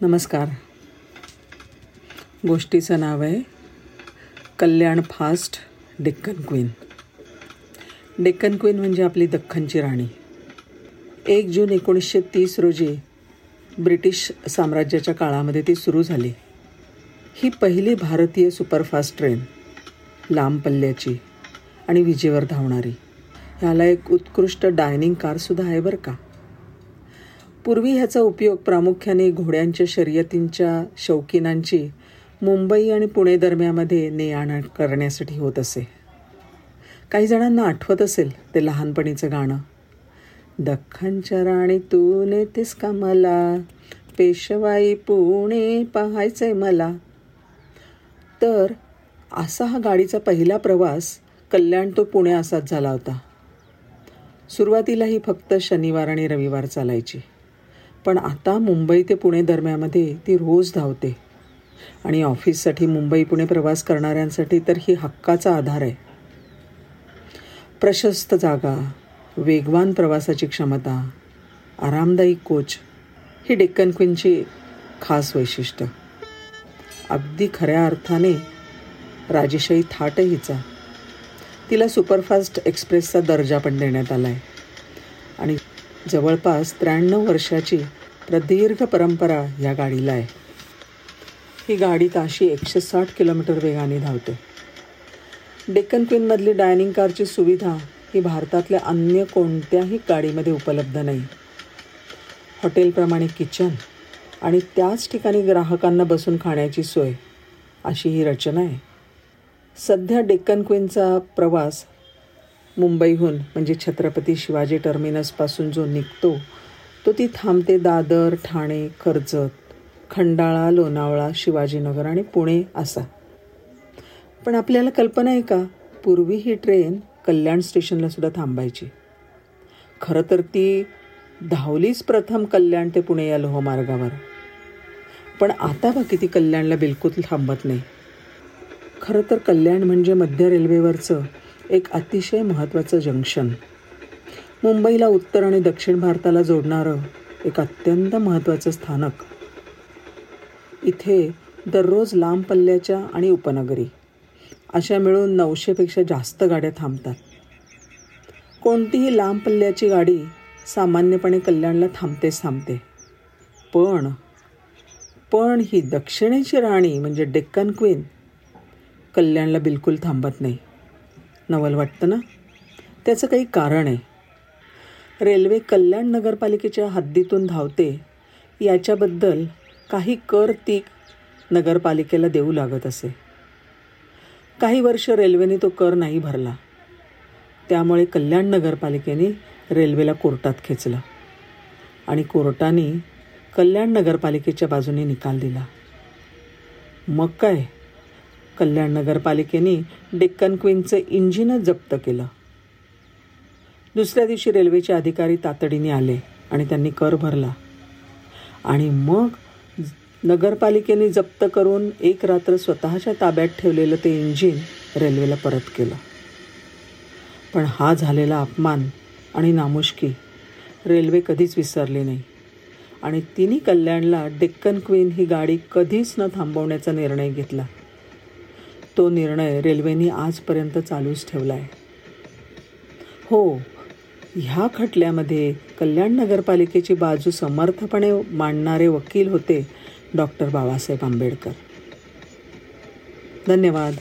नमस्कार. गोष्टीचं नाव आहे Kalyan fast Deccan Queen. Deccan Queen म्हणजे आपली दख्खनची राणी. एक जून एकोणीसशे तीस रोजी ब्रिटिश साम्राज्याच्या काळामध्ये ती सुरू झाली. ही पहिली भारतीय सुपरफास्ट ट्रेन लांब पल्ल्याची आणि विजेवर धावणारी. ह्याला एक उत्कृष्ट डायनिंग कारसुद्धा आहे बरं का? पूर्वी ह्याचा उपयोग प्रामुख्याने घोड्यांच्या शर्यतींच्या शौकीनांची मुंबई आणि पुणे दरम्यामध्ये ने आण करण्यासाठी होत असे. काही जणांना आठवत असेल ते लहानपणीचं गाणं. दख्खनच्या राणी तू नेतेस का मला? पेशवाई पुणे पाहायचंय मला. तर असा हा गाडीचा पहिला प्रवास कल्याण तो पुणे असाच झाला होता. सुरुवातीला ही फक्त शनिवार आणि रविवार चालायची. पण आता मुंबई ते पुणे दरम्यामध्ये ती रोज धावते. आणि ऑफिससाठी मुंबई पुणे प्रवास करणाऱ्यांसाठी तर ही हक्काचा आधार आहे. प्रशस्त जागा वेगवान प्रवासाची क्षमता आरामदायी कोच ही डेक्कन क्वीनची खास वैशिष्ट्य. अगदी खऱ्या अर्थाने राजेशाही थाट हिचा. तिला सुपरफास्ट एक्सप्रेसचा दर्जा पण देण्यात आला आहे आणि जवळपास त्र्याण्णव वर्षाची प्रदीर्घ परंपरा या गाडीला आहे. ही गाडी ताशी एकशे साठ किलोमीटर वेगाने धावते. डेक्कन क्वीनमधली डायनिंग कारची सुविधा ही भारतातल्या अन्य कोणत्याही गाडीमध्ये उपलब्ध नाही. हॉटेलप्रमाणे किचन आणि त्याच ठिकाणी ग्राहकांना बसून खाण्याची सोय अशी ही रचना आहे. सध्या डेक्कन क्वीनचा प्रवास मुंबईहून म्हणजे छत्रपती शिवाजी टर्मिनसपासून जो निघतो तो ती थांबते दादर ठाणे कर्जत खंडाळा लोणावळा शिवाजीनगर आणि पुणे असा. पण आपल्याला कल्पना आहे का? पूर्वी ही ट्रेन कल्याण स्टेशनला सुद्धा थांबायची. खरं तर ती धावलीच प्रथम कल्याण ते पुणे या लोहमार्गावर. पण आता बाकी किती कल्याणला बिलकुल थांबत नाही. खरं तर कल्याण म्हणजे मध्य रेल्वेवरचं एक अतिशय महत्त्वाचं जंक्शन. मुंबईला उत्तर आणि दक्षिण भारताला जोडणारं एक अत्यंत महत्त्वाचं स्थानक. इथे दररोज लांब पल्ल्याच्या आणि उपनगरी अशा मिळून नऊशेपेक्षा जास्त गाड्या थांबतात. कोणतीही लांब पल्ल्याची गाडी सामान्यपणे कल्याणला थांबतेच थांबते. पण पण ही दक्षिणेची राणी म्हणजे डेक्कन क्वीन कल्याणला बिलकुल थांबत नाही. नवल वाटतं ना? त्याचं काही कारण आहे. रेल्वे कल्याण नगरपालिकेच्या हद्दीतून धावते. याच्याबद्दल काही कर ती नगरपालिकेला देऊ लागत असे. काही वर्ष रेल्वेने तो कर नाही भरला. त्यामुळे कल्याण नगरपालिकेने रेल्वेला कोर्टात खेचलं. आणि कोर्टाने कल्याण नगरपालिकेच्या बाजूने निकाल दिला. मग काय? कल्याण नगरपालिकेने डेक्कन क्वीनचं इंजिनच जप्त केलं. दुसऱ्या दिवशी रेल्वेचे अधिकारी तातडीने आले आणि त्यांनी कर भरला. आणि मग नगरपालिकेने जप्त करून एक रात्र स्वतःच्या ताब्यात ठेवलेलं ते इंजिन रेल्वेला परत केलं. पण हा झालेला अपमान आणि नामुष्की रेल्वे कधीच विसरली नाही. आणि तिने कल्याणला डेक्कन क्वीन ही गाडी कधीच न थांबवण्याचा निर्णय घेतला. तो निर्णय रेल्वेने आजपर्यंत चालूच ठेवला आहे हो ह्या खटल्यामध्ये कल्याण नगरपालिकेची बाजू समर्थपणे मांडणारे वकील होते डॉक्टर बाबासाहेब आंबेडकर. धन्यवाद.